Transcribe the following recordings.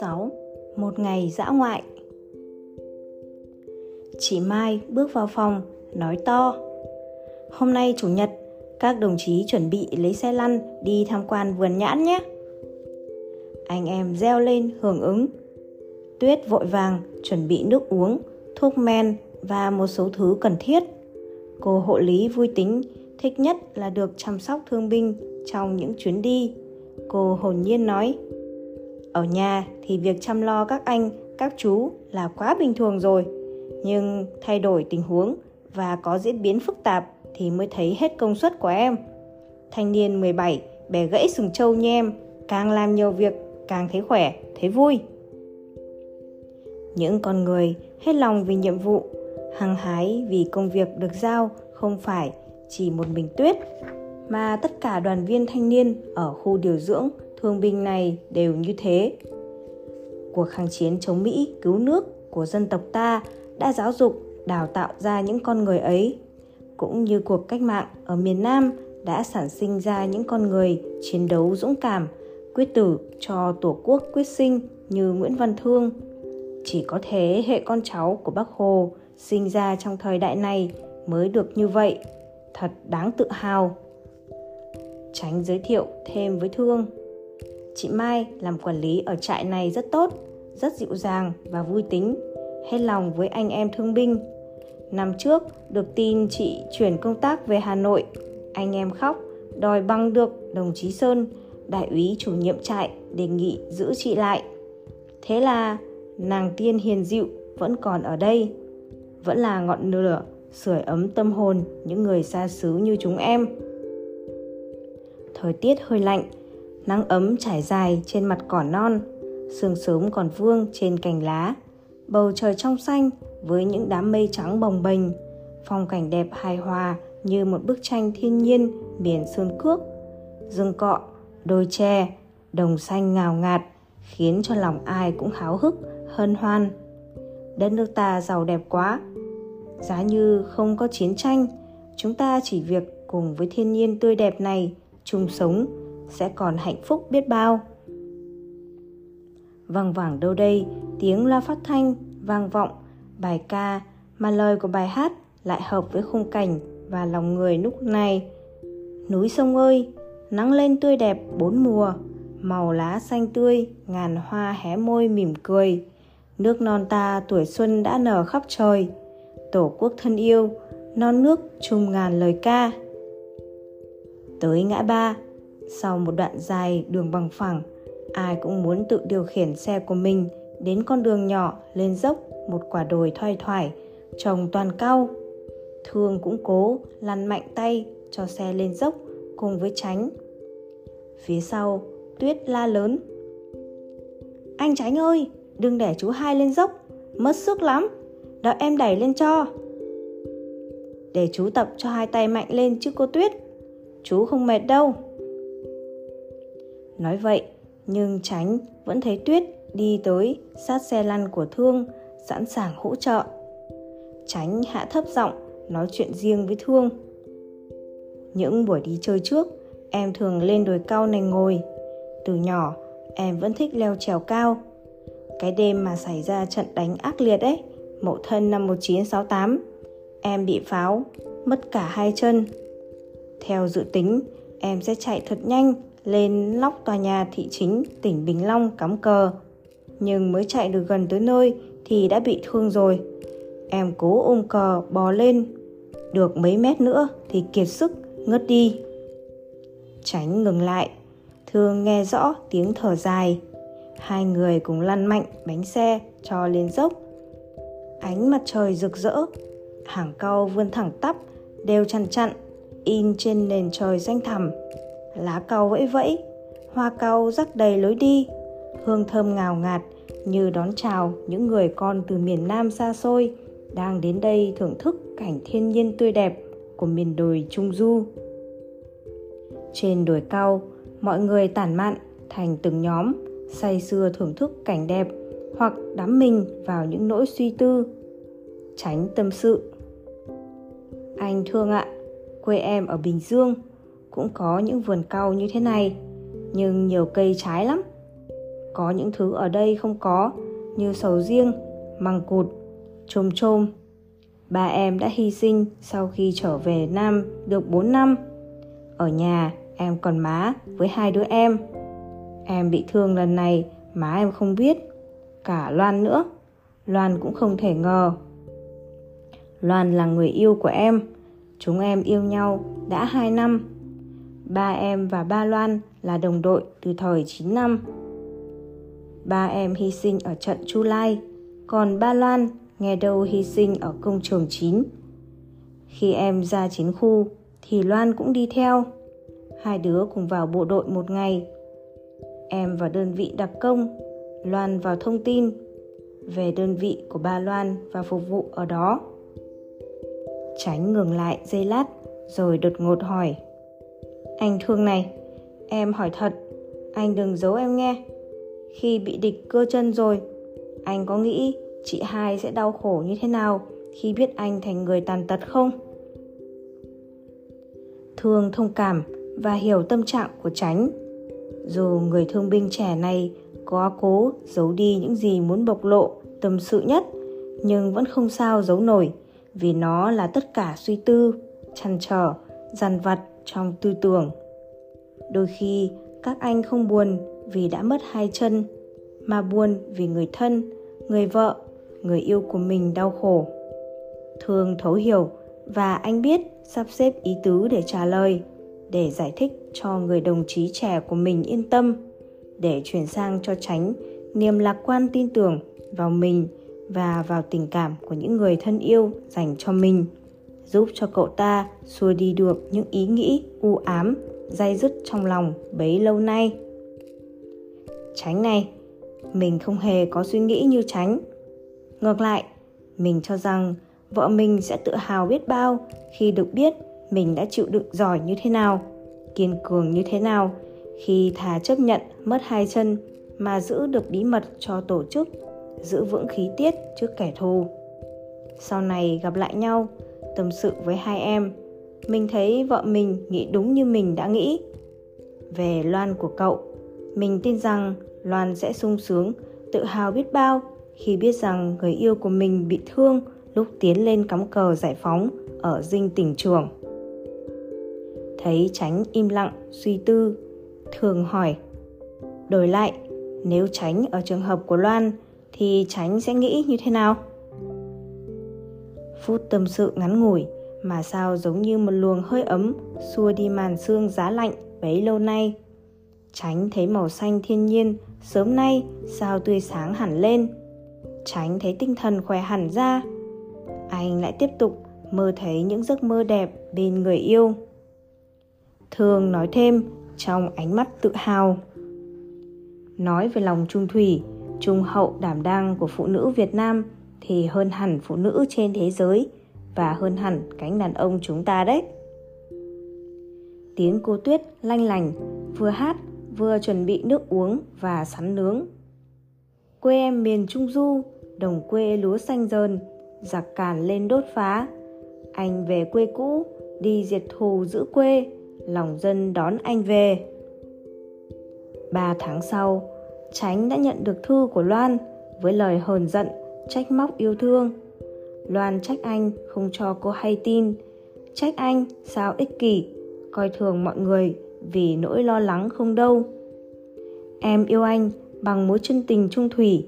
6. Một ngày dã ngoại. Chị Mai bước vào phòng, nói to Hôm nay chủ nhật, các đồng chí chuẩn bị lấy xe lăn đi tham quan vườn nhãn nhé. Anh em reo lên hưởng ứng. Tuyết vội vàng chuẩn bị nước uống, thuốc men và một số thứ cần thiết. Cô hộ lý vui tính, thích nhất là được chăm sóc thương binh trong những chuyến đi Cô hồn nhiên nói ở nhà thì việc chăm lo các anh, các chú là quá bình thường rồi. Nhưng thay đổi tình huống và có diễn biến phức tạp thì mới thấy hết công suất của em. Thanh niên 17 bẻ gãy sừng trâu như em, càng làm nhiều việc càng thấy khỏe, thấy vui. Những con người hết lòng vì nhiệm vụ, hăng hái vì công việc được giao không phải chỉ một mình Tuyết, mà tất cả đoàn viên thanh niên ở khu điều dưỡng thương binh này đều như thế. Cuộc kháng chiến chống Mỹ cứu nước của dân tộc ta đã giáo dục, đào tạo ra những con người ấy, cũng như cuộc cách mạng ở miền Nam đã sản sinh ra những con người chiến đấu dũng cảm, quyết tử cho Tổ quốc quyết sinh như Nguyễn Văn Thương. Chỉ có thế hệ con cháu của Bác Hồ sinh ra trong thời đại này mới được như vậy. Thật đáng tự hào. Tránh giới thiệu thêm với Thương. Chị Mai làm quản lý ở trại này rất tốt, rất dịu dàng và vui tính, hết lòng với anh em thương binh. Năm trước, được tin chị chuyển công tác về Hà Nội, anh em khóc, đòi băng được đồng chí Sơn, đại úy chủ nhiệm trại đề nghị giữ chị lại. Thế là nàng tiên hiền dịu vẫn còn ở đây, vẫn là ngọn lửa sưởi ấm tâm hồn những người xa xứ như chúng em. Thời tiết hơi lạnh, nắng ấm trải dài trên mặt cỏ non sương sớm còn vương trên cành lá bầu trời trong xanh với những đám mây trắng bồng bềnh phong cảnh đẹp hài hòa như một bức tranh thiên nhiên biển sơn cước rừng cọ đồi tre đồng xanh ngào ngạt khiến cho lòng ai cũng háo hức hân hoan đất nước ta giàu đẹp quá giá như không có chiến tranh, chúng ta chỉ việc cùng với thiên nhiên tươi đẹp này chung sống sẽ còn hạnh phúc biết bao. Vang vẳng đâu đây, tiếng loa phát thanh vang vọng, bài ca mà lời của bài hát lại hợp với khung cảnh và lòng người lúc này. Núi sông ơi, nắng lên tươi đẹp bốn mùa, màu lá xanh tươi, ngàn hoa hé môi mỉm cười. Nước non ta tuổi xuân đã nở khắp trời tổ quốc thân yêu non nước chung ngàn lời ca tới ngã ba sau một đoạn dài đường bằng phẳng, ai cũng muốn tự điều khiển xe của mình đến con đường nhỏ lên dốc một quả đồi thoai thoải, trồng toàn cau. Thương cũng cố lăn mạnh tay cho xe lên dốc cùng với tránh. Phía sau, Tuyết la lớn. Anh Tránh ơi, đừng để chú hai lên dốc, mất sức lắm, đợi em đẩy lên cho. Để chú tập cho hai tay mạnh lên chứ cô Tuyết, chú không mệt đâu. Nói vậy, nhưng Tránh vẫn thấy Tuyết đi tới sát xe lăn của Thương, sẵn sàng hỗ trợ. Tránh hạ thấp giọng nói chuyện riêng với Thương. Những buổi đi chơi trước, em thường lên đồi cao này ngồi. Từ nhỏ, em vẫn thích leo trèo cao. Cái đêm mà xảy ra trận đánh ác liệt ấy, mậu thân năm 1968, em bị pháo, mất cả hai chân. Theo dự tính, em sẽ chạy thật nhanh lên lóc tòa nhà thị chính tỉnh Bình Long cắm cờ. Nhưng mới chạy được gần tới nơi thì đã bị thương rồi. Em cố ôm cờ bò lên. Được mấy mét nữa thì kiệt sức, ngất đi. Tránh ngừng lại, thương nghe rõ tiếng thở dài. Hai người cùng lăn mạnh bánh xe cho lên dốc. Ánh mặt trời rực rỡ, hàng cau vươn thẳng tắp, đều chăn chặn, in trên nền trời xanh thẳm. Lá cau vẫy vẫy hoa cau rắc đầy lối đi hương thơm ngào ngạt như đón chào những người con từ miền nam xa xôi đang đến đây thưởng thức cảnh thiên nhiên tươi đẹp của miền đồi trung du. Trên đồi cao mọi người tản mạn thành từng nhóm say sưa thưởng thức cảnh đẹp hoặc đắm mình vào những nỗi suy tư tránh tâm sự anh thương ạ quê em ở bình dương cũng có những vườn cau như thế này nhưng nhiều cây trái lắm có những thứ ở đây không có như sầu riêng măng cụt chôm chôm ba em đã hy sinh sau khi trở về Nam được 4 năm. Ở nhà, em còn má với hai đứa em. Em bị thương lần này, má em không biết. Cả Loan nữa. Loan cũng không thể ngờ. Loan là người yêu của em. Chúng em yêu nhau đã 2 năm. Ba em và ba Loan là đồng đội từ thời 9 năm. Ba em hy sinh ở trận Chu Lai, còn ba Loan nghe đâu hy sinh ở công trường 9. Khi em ra chiến khu thì Loan cũng đi theo. Hai đứa cùng vào bộ đội một ngày. Em vào đơn vị đặc công, Loan vào thông tin về đơn vị của ba Loan và phục vụ ở đó. Tránh ngừng lại giây lát rồi đột ngột hỏi. Anh thương này, em hỏi thật, anh đừng giấu em nghe. Khi bị địch cơ chân rồi, anh có nghĩ chị hai sẽ đau khổ như thế nào khi biết anh thành người tàn tật không thương thông cảm và hiểu tâm trạng của tránh dù người thương binh trẻ này có cố, giấu đi những gì muốn bộc lộ, tâm sự nhất, nhưng vẫn không sao giấu nổi, vì nó là tất cả suy tư, chăn trở, dằn vặt trong tư tưởng. Đôi khi, các anh không buồn vì đã mất hai chân, mà buồn vì người thân, người vợ, người yêu của mình đau khổ. Thương thấu hiểu và anh biết sắp xếp ý tứ để trả lời, để giải thích cho người đồng chí trẻ của mình yên tâm để chuyển sang cho tránh niềm lạc quan tin tưởng vào mình và vào tình cảm của những người thân yêu dành cho mình giúp cho cậu ta xua đi được những ý nghĩ u ám dai dứt trong lòng bấy lâu nay. Tránh này mình không hề có suy nghĩ như tránh Ngược lại, mình cho rằng vợ mình sẽ tự hào biết bao khi được biết mình đã chịu đựng giỏi như thế nào, kiên cường như thế nào khi thà chấp nhận mất hai chân mà giữ được bí mật cho tổ chức, giữ vững khí tiết trước kẻ thù. Sau này gặp lại nhau, tâm sự với hai em, mình thấy vợ mình nghĩ đúng như mình đã nghĩ. Về Loan của cậu, mình tin rằng Loan sẽ sung sướng, tự hào biết bao khi biết rằng người yêu của mình bị thương lúc tiến lên cắm cờ giải phóng ở dinh tỉnh trường. Thấy tránh im lặng, suy tư, thường hỏi. Đổi lại, nếu tránh ở trường hợp của Loan thì tránh sẽ nghĩ như thế nào? Phút tâm sự ngắn ngủi mà sao giống như một luồng hơi ấm xua đi màn sương giá lạnh bấy lâu nay. Tránh thấy màu xanh thiên nhiên sớm nay sao tươi sáng hẳn lên tránh thấy tinh thần khỏe hẳn ra anh lại tiếp tục mơ thấy những giấc mơ đẹp bên người yêu thường nói thêm trong ánh mắt tự hào. Nói về lòng trung thủy, trung hậu đảm đang của phụ nữ việt nam thì hơn hẳn phụ nữ trên thế giới và hơn hẳn cánh đàn ông chúng ta đấy. Tiếng cô tuyết lanh lành, vừa hát, vừa chuẩn bị nước uống và sắn nướng. Quê em miền trung du, đồng quê lúa xanh dờn, giặc càn lên đốt phá. Anh về quê cũ, đi diệt thù giữ quê lòng dân đón anh về. Ba tháng sau tránh đã nhận được thư của loan với lời hờn giận trách móc yêu thương. Loan trách anh không cho cô hay tin trách anh sao ích kỷ coi thường mọi người vì nỗi lo lắng không đâu. Em yêu anh bằng mối chân tình trung thủy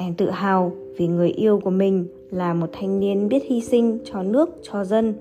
Em tự hào vì người yêu của mình là một thanh niên biết hy sinh cho nước, cho dân,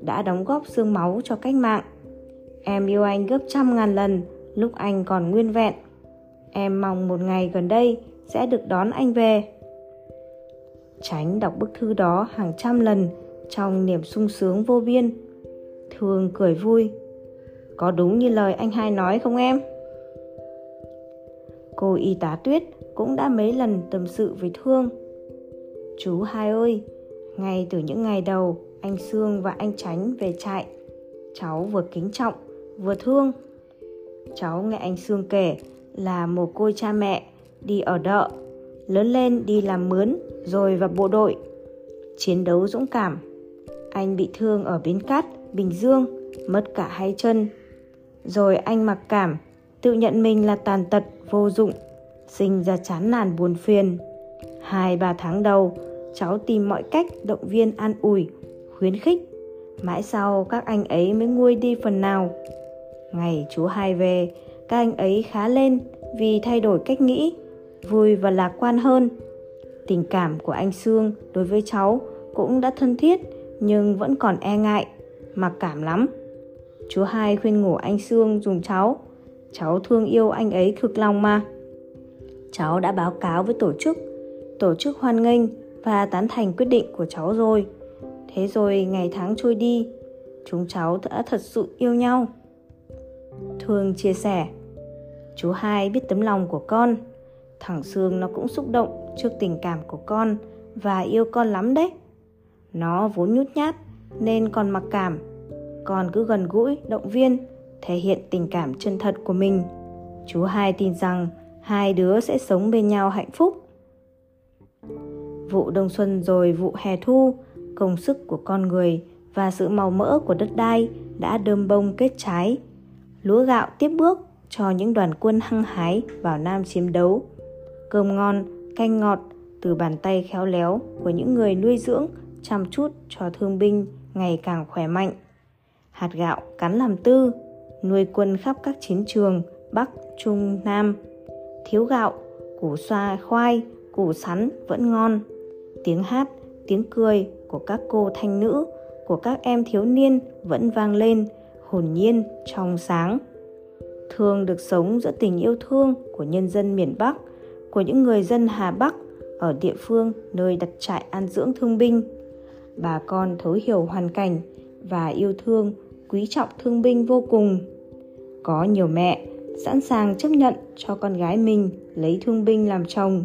đã đóng góp xương máu cho cách mạng. Em yêu anh gấp trăm ngàn lần lúc anh còn nguyên vẹn. Em mong một ngày gần đây sẽ được đón anh về. Tránh đọc bức thư đó hàng trăm lần trong niềm sung sướng vô biên. Thương cười vui. Có đúng như lời anh hai nói không em? Cô y tá Tuyết cũng đã mấy lần tâm sự với Thương. Chú hai ơi, ngay từ những ngày đầu anh Sương và anh Tránh về trại, cháu vừa kính trọng vừa thương. Cháu nghe anh Sương kể là mồ côi cha mẹ đi ở đợ, lớn lên đi làm mướn rồi vào bộ đội. Chiến đấu dũng cảm. Anh bị thương ở Bến Cát, Bình Dương, mất cả hai chân. Rồi anh mặc cảm, tự nhận mình là tàn tật, vô dụng, sinh ra chán nản buồn phiền. Hai ba tháng đầu, cháu tìm mọi cách động viên an ủi, khuyến khích. Mãi sau các anh ấy mới nguôi đi phần nào. Ngày chú hai về, các anh ấy khá lên vì thay đổi cách nghĩ, vui và lạc quan hơn. Tình cảm của anh Sương đối với cháu cũng đã thân thiết nhưng vẫn còn e ngại, mặc cảm lắm. Chú hai khuyên ngủ anh Sương dùng cháu. Cháu thương yêu anh ấy cực lòng mà. Cháu đã báo cáo với tổ chức. Tổ chức hoan nghênh và tán thành quyết định của cháu rồi. Thế rồi ngày tháng trôi đi, chúng cháu đã thật sự yêu nhau. Thương chia sẻ, chú hai biết tấm lòng của con. Thằng Sương nó cũng xúc động trước tình cảm của con và yêu con lắm đấy. Nó vốn nhút nhát nên còn mặc cảm. Con cứ gần gũi, động viên, thể hiện tình cảm chân thật của mình. Chú hai tin rằng hai đứa sẽ sống bên nhau hạnh phúc. Vụ đông xuân rồi vụ hè thu, công sức của con người và sự màu mỡ của đất đai đã đơm bông kết trái. Lúa gạo tiếp bước cho những đoàn quân hăng hái vào Nam chiếm đấu. Cơm ngon, canh ngọt từ bàn tay khéo léo của những người nuôi dưỡng chăm chút cho thương binh ngày càng khỏe mạnh. Hạt gạo cắn làm tư, nuôi quân khắp các chiến trường Bắc, Trung, Nam. Thiếu gạo, củ xoa khoai, củ sắn vẫn ngon. Tiếng hát, tiếng cười của các cô thanh nữ, của các em thiếu niên vẫn vang lên, hồn nhiên, trong sáng. Thương được sống giữa tình yêu thương của nhân dân miền Bắc, của những người dân Hà Bắc ở địa phương nơi đặt trại an dưỡng thương binh. Bà con thấu hiểu hoàn cảnh và yêu thương quý trọng thương binh vô cùng. Có nhiều mẹ sẵn sàng chấp nhận cho con gái mình lấy thương binh làm chồng.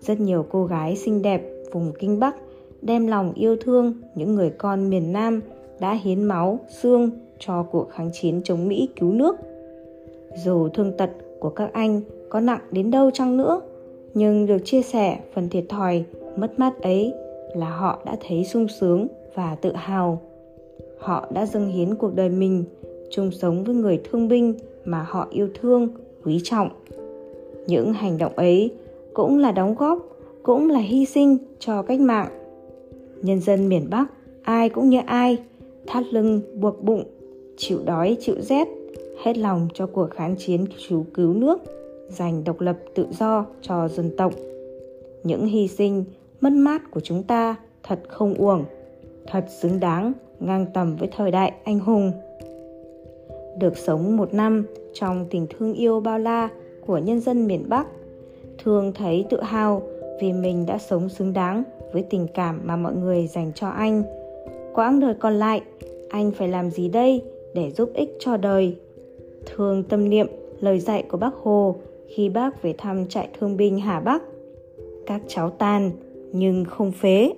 Rất nhiều cô gái xinh đẹp vùng kinh bắc đem lòng yêu thương những người con miền nam đã hiến máu, xương cho cuộc kháng chiến chống mỹ cứu nước. Dù thương tật của các anh có nặng đến đâu chăng nữa, nhưng được chia sẻ phần thiệt thòi mất mát ấy là họ đã thấy sung sướng và tự hào. Họ đã dâng hiến cuộc đời mình chung sống với người thương binh mà họ yêu thương, quý trọng. Những hành động ấy cũng là đóng góp, cũng là hy sinh cho cách mạng. Nhân dân miền bắc, ai cũng như ai thắt lưng buộc bụng chịu đói chịu rét hết lòng cho cuộc kháng chiến cứu cứu nước giành độc lập tự do cho dân tộc những hy sinh mất mát của chúng ta thật không uổng, thật xứng đáng, ngang tầm với thời đại anh hùng. Được sống một năm trong tình thương yêu bao la của nhân dân miền Bắc, thường thấy tự hào vì mình đã sống xứng đáng với tình cảm mà mọi người dành cho anh. Quãng đời còn lại, anh phải làm gì đây để giúp ích cho đời? Thường tâm niệm lời dạy của bác Hồ khi bác về thăm trại thương binh Hà Bắc. Các cháu tàn, nhưng không phế